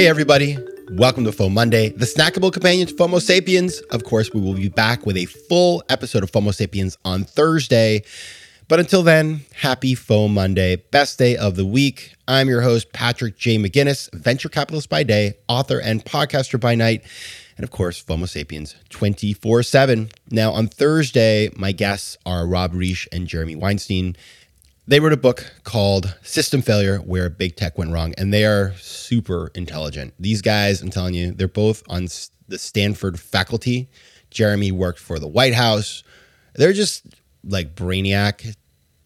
Hey, everybody. Welcome to FOMO Monday, the snackable companion to FOMO Sapiens. Of course, we will be back with a full episode of FOMO Sapiens on Thursday. But until then, happy FOMO Monday, best day of the week. I'm your host, Patrick J. McGinnis, venture capitalist by day, author and podcaster by night, and of course, FOMO Sapiens 24 7. Now, on Thursday, my guests are Rob Reich and Jeremy Weinstein. They wrote a book called System Failure Where Big Tech Went Wrong, and they are super intelligent. These guys, I'm telling you, they're both on the Stanford faculty. Jeremy worked for the White House. They're just like brainiac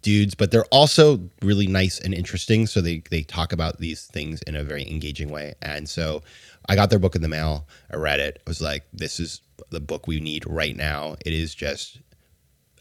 dudes, but they're also really nice and interesting. So they they talk about these things in a very engaging way. And so I got their book in the mail. I read it. I was like, this is the book we need right now. It is just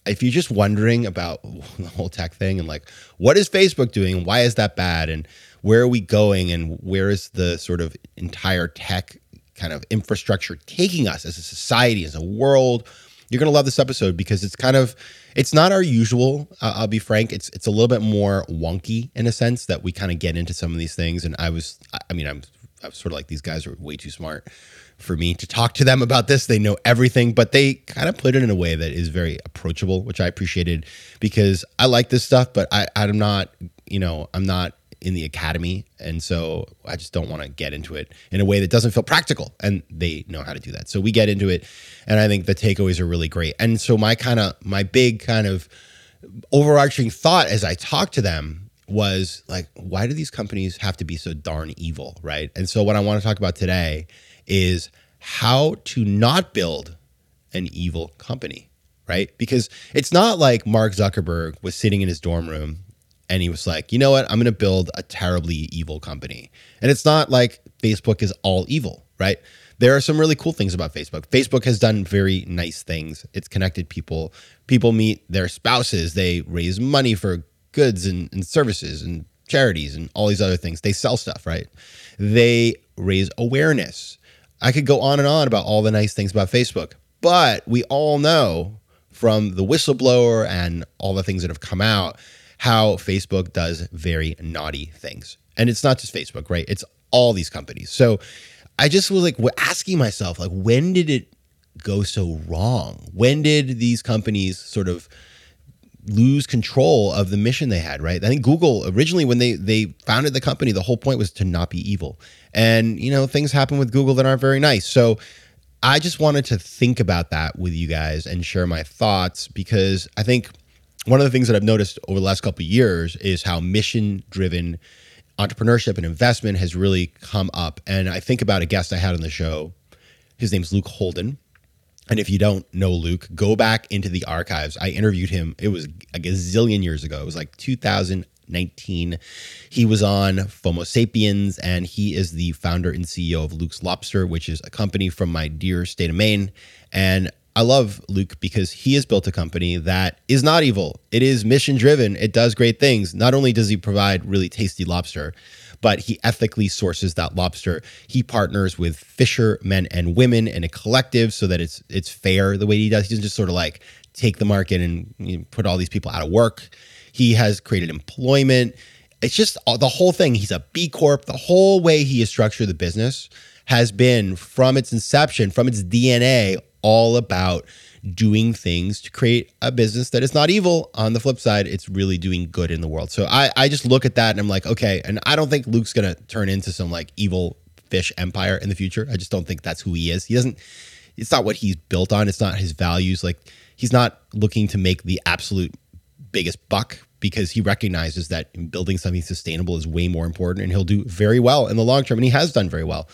if you're just wondering about the whole tech thing and like what is Facebook doing? Why is that bad? And where are we going? And where is the sort of entire tech kind of infrastructure taking us as a society as a world? You're going to love this episode because it's kind of it's not our usual uh, i'll be frank. It's it's a little bit more wonky in a sense that we kind of get into some of these things. And i was i mean i'm i was sort of like these guys are way too smart for me to talk to them about this they know everything but they kind of put it in a way that is very approachable which i appreciated because i like this stuff but i i'm not you know i'm not in the academy. And so I just don't want to get into it in a way that doesn't feel practical. And they know how to do that. So we get into it. And I think the takeaways are really great. And so my kind of, my big kind of overarching thought as I talk to them was like, why do these companies have to be so darn evil? Right. And so what I want to talk about today is how to not build an evil company right? Because it's not like Mark Zuckerberg was sitting in his dorm room and he was like, you know what? I'm going to build a terribly evil company. And it's not like Facebook is all evil, right? There are some really cool things about Facebook. Facebook has done very nice things. It's connected people. People meet their spouses. They raise money for goods and, and services and charities and all these other things. They sell stuff, right? They raise awareness. I could go on and on about all the nice things about Facebook, but we all know from the whistleblower and all the things that have come out how Facebook does very naughty things. And it's not just Facebook, right? It's all these companies. So I just was like asking myself, like, when did it go so wrong? When did these companies sort of lose control of the mission they had, right? I think Google originally when they they founded the company, the whole point was to not be evil. And you know, things happen with Google that aren't very nice. So I just wanted to think about that with you guys and share my thoughts because I think one of the things that I've noticed over the last couple years is how mission driven entrepreneurship and investment has really come up. And I think about a guest I had on the show. His name's Luke Holden. And if you don't know Luke, go back into the archives. I interviewed him. It was a gazillion years ago. It was like 2019. He was on FOMO Sapiens, and he is the founder and CEO of Luke's Lobster, which is a company from my dear state of Maine. And I love Luke because he has built a company that is not evil. It is mission driven. It does great things. Not only does he provide really tasty lobster, but he ethically sources that lobster. He partners with fishermen and women in a collective so that it's it's fair the way he does. He doesn't just sort of like take the market and you know, put all these people out of work. He has created employment. It's just the whole thing. He's a B Corp. The whole way he has structured the business has been from its inception, from its DNA, all about doing things to create a business that is not evil. On the flip side, it's really doing good in the world. So I, I just look at that and I'm like, okay. And I don't think Luke's going to turn into some like evil fish empire in the future. I just don't think that's who he is. He doesn't, it's not what he's built on. It's not his values. Like he's not looking to make the absolute biggest buck because he recognizes that building something sustainable is way more important and he'll do very well in the long term. And he has done very well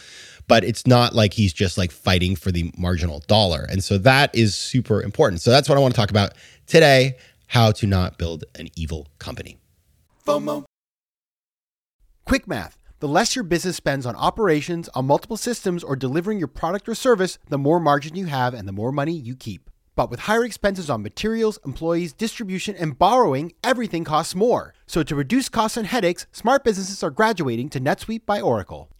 but it's not like he's just like fighting for the marginal dollar. And so that is super important. So that's what I want to talk about today how to not build an evil company. FOMO. Quick math. The less your business spends on operations, on multiple systems, or delivering your product or service, the more margin you have and the more money you keep. But with higher expenses on materials, employees, distribution, and borrowing, everything costs more. So to reduce costs and headaches, smart businesses are graduating to NetSuite by Oracle.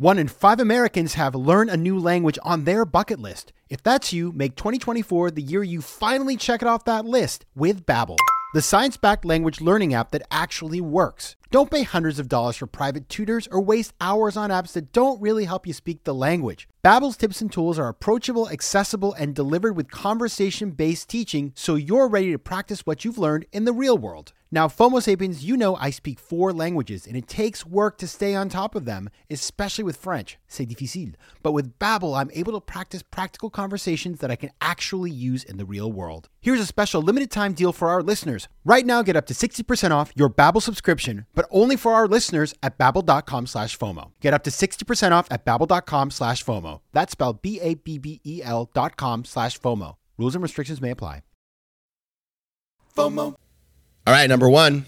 One in five Americans have learned a new language on their bucket list. If that's you, make 2024 the year you finally check it off that list with Babbel, the science-backed language learning app that actually works. Don't pay hundreds of dollars for private tutors or waste hours on apps that don't really help you speak the language. Babbel's tips and tools are approachable, accessible, and delivered with conversation-based teaching so you're ready to practice what you've learned in the real world. Now, FOMO sapiens, you know I speak four languages, and it takes work to stay on top of them, especially with French. C'est difficile. But with Babbel, I'm able to practice practical conversations that I can actually use in the real world. Here's a special limited time deal for our listeners. Right now, get up to 60% off your Babbel subscription, but only for our listeners at babbel.com slash FOMO. Get up to 60% off at babbel.com slash FOMO. That's spelled B-A-B-B-E-L dot com slash FOMO. Rules and restrictions may apply. FOMO. All right, number one,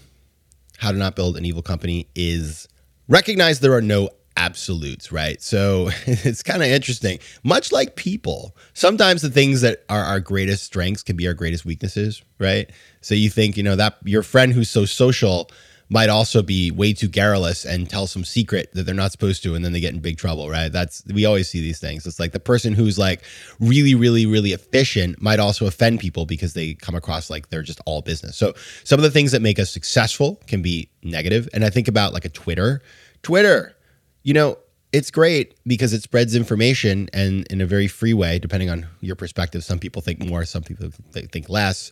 how to not build an evil company is recognize there are no absolutes, right? So it's kind of interesting. Much like people, sometimes the things that are our greatest strengths can be our greatest weaknesses, right? So you think, you know, that your friend who's so social might also be way too garrulous and tell some secret that they're not supposed to and then they get in big trouble right? That's we always see these things. It's like the person who's like really really really efficient might also offend people because they come across like they're just all business. So some of the things that make us successful can be negative and i think about like a twitter. Twitter you know it's great because it spreads information and in a very free way depending on your perspective. Some people think more some people think less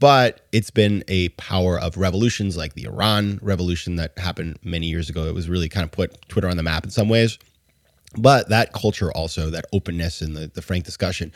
but it's been a power of revolutions like the Iran revolution that happened many years ago. It was really kind of put Twitter on the map in some ways. But that culture also, that openness and the, the frank discussion,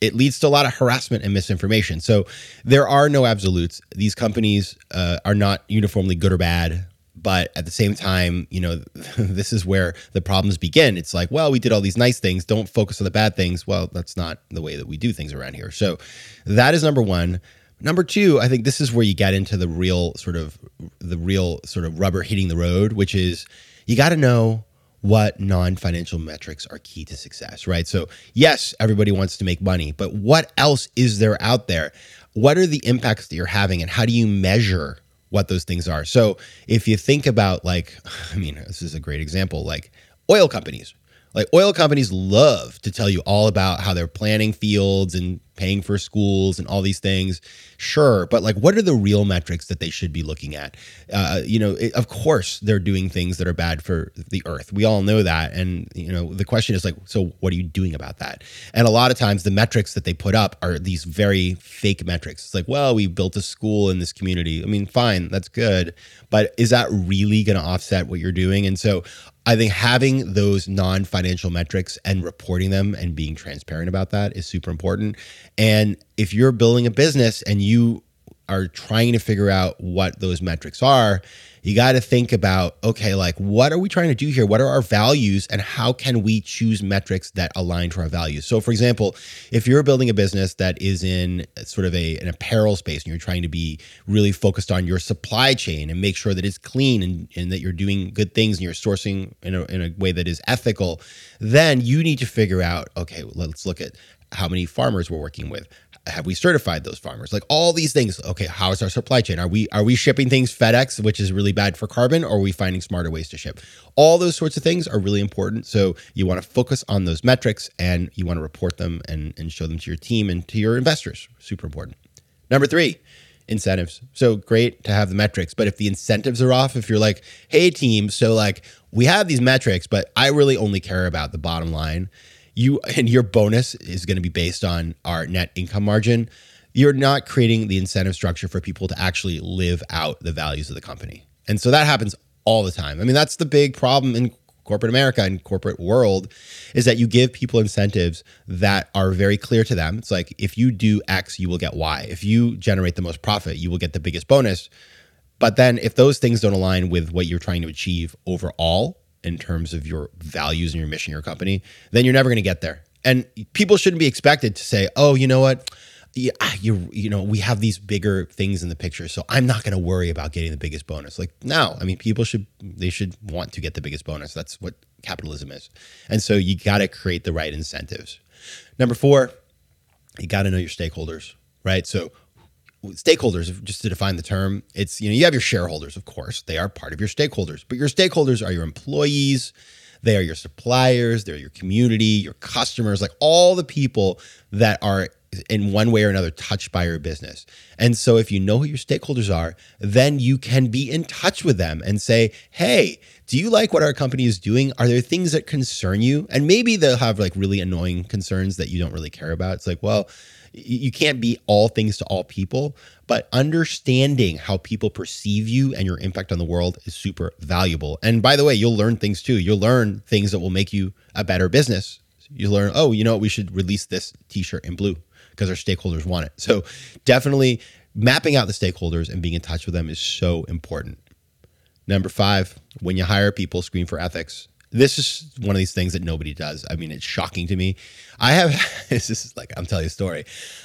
it leads to a lot of harassment and misinformation. So there are no absolutes. These companies uh, are not uniformly good or bad. But at the same time, you know, this is where the problems begin. It's like, well, we did all these nice things. Don't focus on the bad things. Well, that's not the way that we do things around here. So that is number one. Number two, I think this is where you get into the real sort of the real sort of rubber hitting the road, which is you got to know what non-financial metrics are key to success, right? So, yes, everybody wants to make money, but what else is there out there? What are the impacts that you're having and how do you measure what those things are? So, if you think about like I mean, this is a great example, like oil companies, like oil companies love to tell you all about how they're planning fields and paying for schools and all these things. Sure, but like, what are the real metrics that they should be looking at? Uh, you know, it, of course, they're doing things that are bad for the earth. We all know that, and you know, the question is like, so what are you doing about that? And a lot of times, the metrics that they put up are these very fake metrics. It's like, well, we built a school in this community. I mean, fine, that's good, but is that really going to offset what you're doing? And so, I think having those non financial metrics and reporting them and being transparent about that is super important. And if you're building a business and you are trying to figure out what those metrics are, you got to think about okay, like what are we trying to do here? What are our values and how can we choose metrics that align to our values? So, for example, if you're building a business that is in sort of a, an apparel space and you're trying to be really focused on your supply chain and make sure that it's clean and, and that you're doing good things and you're sourcing in a, in a way that is ethical, then you need to figure out okay, let's look at how many farmers we're working with. Have we certified those farmers? Like all these things. Okay, how is our supply chain? Are we are we shipping things FedEx, which is really bad for carbon, or are we finding smarter ways to ship? All those sorts of things are really important. So you want to focus on those metrics and you want to report them and, and show them to your team and to your investors. Super important. Number three, incentives. So great to have the metrics, but if the incentives are off, if you're like, hey team, so like we have these metrics, but I really only care about the bottom line you and your bonus is going to be based on our net income margin, you're not creating the incentive structure for people to actually live out the values of the company. And so that happens all the time. I mean, that's the big problem in corporate America and corporate world is that you give people incentives that are very clear to them. It's like if you do X, you will get Y. If you generate the most profit, you will get the biggest bonus. But then if those things don't align with what you're trying to achieve overall, in terms of your values and your mission, your company, then you're never going to get there. And people shouldn't be expected to say, "Oh, you know what? Yeah, ah, you you know, we have these bigger things in the picture, so I'm not going to worry about getting the biggest bonus." Like, no, I mean, people should they should want to get the biggest bonus. That's what capitalism is. And so you got to create the right incentives. Number 4, you got to know your stakeholders, right? So stakeholders just to define the term it's you know you have your shareholders of course. They are part of your stakeholders. But your stakeholders are your employees. They are your suppliers. They're your community your customers like all the people that are in one way or another touched by your business. And so if you know who your stakeholders are then you can be in touch with them and say hey do you like what our company is doing? Are there things that concern you? And maybe they'll have like really annoying concerns that you don't really care about. It's like well you can't be all things to all people, but understanding how people perceive you and your impact on the world is super valuable. And by the way, you'll learn things too. You'll learn things that will make you a better business. You learn, oh, you know what, we should release this t-shirt in blue because our stakeholders want it. So definitely mapping out the stakeholders and being in touch with them is so important. Number five, when you hire people, screen for ethics this is one of these things that nobody does. I mean, it's shocking to me. I have this is like I'm telling you a story.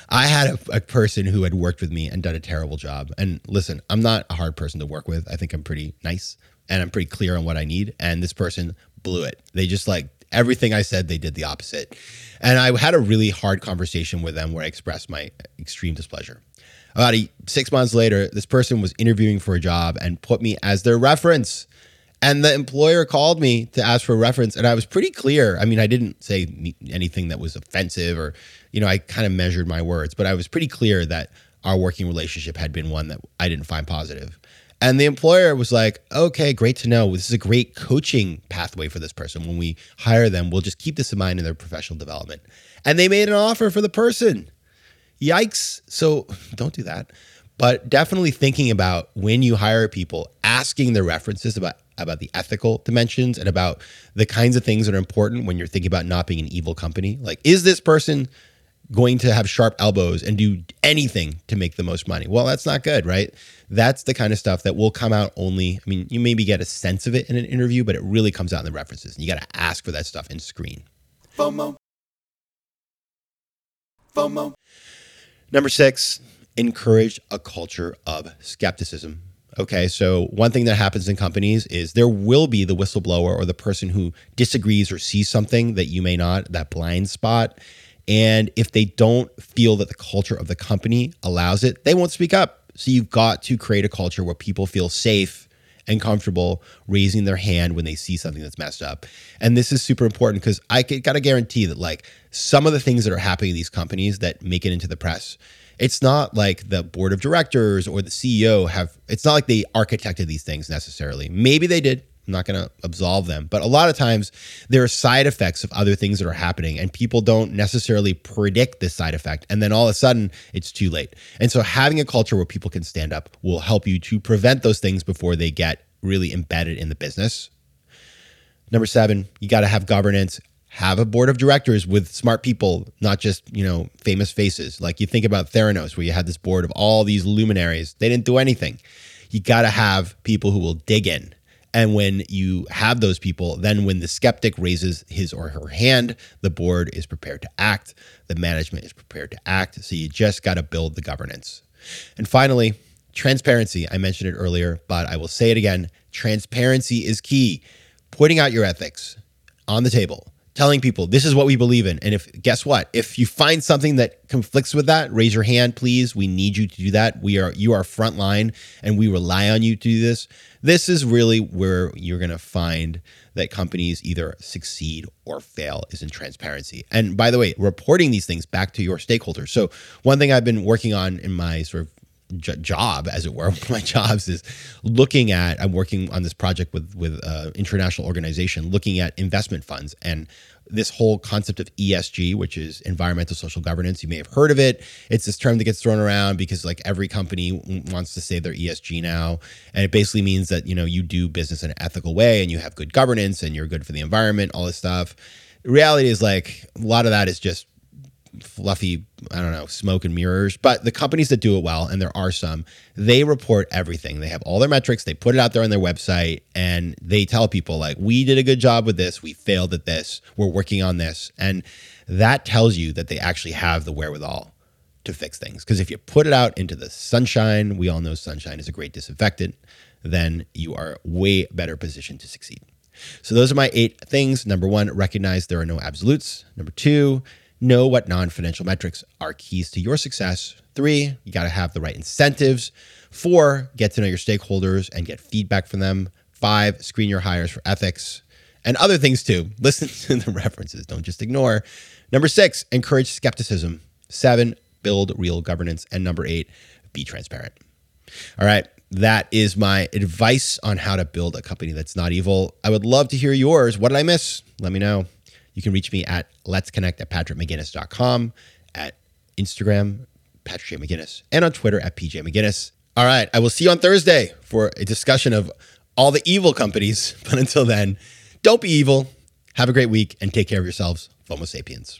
I had a, a, person who had worked with me and done a terrible job. And listen, I'm not a hard person to work with. I think I'm pretty nice and I'm pretty clear on what I need. And this person blew it. They just like everything I said, they did the opposite. And I had a really hard conversation with them where I expressed my extreme displeasure. About a, six months later, this person was interviewing for a job and put me as their reference. And the employer called me to ask for a reference, and I was pretty clear. I mean, I didn't say anything that was offensive, or you know, I kind of measured my words, but I was pretty clear that our working relationship had been one that I didn't find positive. And the employer was like, "Okay, great to know. This is a great coaching pathway for this person. When we hire them, we'll just keep this in mind in their professional development." And they made an offer for the person. Yikes! So don't do that but definitely thinking about when you hire people, asking their references about about the ethical dimensions and about the kinds of things that are important when you're thinking about not being an evil company. Like, is this person going to have sharp elbows and do anything to make the most money? Well, that's not good, right? That's the kind of stuff that will come out only. I mean, you maybe get a sense of it in an interview, but it really comes out in the references. And you got to ask for that stuff in screen. FOMO. FOMO. Number six, encourage a culture of skepticism. Okay, so one thing that happens in companies is there will be the whistleblower or the person who disagrees or sees something that you may not, that blind spot. And if they don't feel that the culture of the company allows it, they won't speak up. So you've got to create a culture where people feel safe and comfortable raising their hand when they see something that's messed up. And this is super important because I got to guarantee that, like, some of the things that are happening in these companies that make it into the press it's not like the board of directors or the CEO have, it's not like they architected these things necessarily. Maybe they did. I'm not going to absolve them. But a lot of times there are side effects of other things that are happening, and people don't necessarily predict this side effect. And then all of a sudden, it's too late. And so having a culture where people can stand up will help you to prevent those things before they get really embedded in the business. Number seven, you got to have governance have a board of directors with smart people, not just, you know, famous faces. Like you think about Theranos, where you had this board of all these luminaries. They didn't do anything. You got to have people who will dig in. And when you have those people, then when the skeptic raises his or her hand, the board is prepared to act, the management is prepared to act. So you just got to build the governance. And finally, transparency. I mentioned it earlier, but I will say it again. Transparency is key. Putting out your ethics on the table telling people this is what we believe in. And if guess what? If you find something that conflicts with that, raise your hand, please. We need you to do that. We are you are frontline and we rely on you to do this. This is really where you're gonna find that companies either succeed or fail is in transparency. And by the way, reporting these things back to your stakeholders. So one thing I've been working on in my sort of job, as it were. One of my jobs is looking at. I'm working on this project with with uh, international organization, looking at investment funds and this whole concept of ESG, which is environmental social governance. You may have heard of it. It's this term that gets thrown around because like every company wants to say they're ESG now, and it basically means that you know you do business in an ethical way and you have good governance and you're good for the environment, all this stuff. Reality is like a lot of that is just fluffy, I don't know, smoke and mirrors. But the companies that do it well, and there are some, they report everything. They have all their metrics, they put it out there on their website, and they tell people, like, we did a good job with this, we failed at this, we're working on this. And that tells you that they actually have the wherewithal to fix things. Because if you put it out into the sunshine, we all know sunshine is a great disinfectant, then you are way better positioned to succeed. So, those are my eight things. Number one, recognize there are no absolutes. Number two, Know what non financial metrics are keys to your success. Three, you got to have the right incentives. Four, get to know your stakeholders and get feedback from them. Five, screen your hires for ethics and other things too. Listen to the references, don't just ignore. Number six, encourage skepticism. Seven, build real governance. And number eight, be transparent. All right, that is my advice on how to build a company that's not evil. I would love to hear yours. What did I miss? Let me know. You can reach me at let's connect at patrickmcginnis.com, at Instagram, Patrick J. McGinnis, and on Twitter at PJ McGinnis. All right. I will see you on Thursday for a discussion of all the evil companies. But until then, don't be evil. Have a great week and take care of yourselves. Homo sapiens.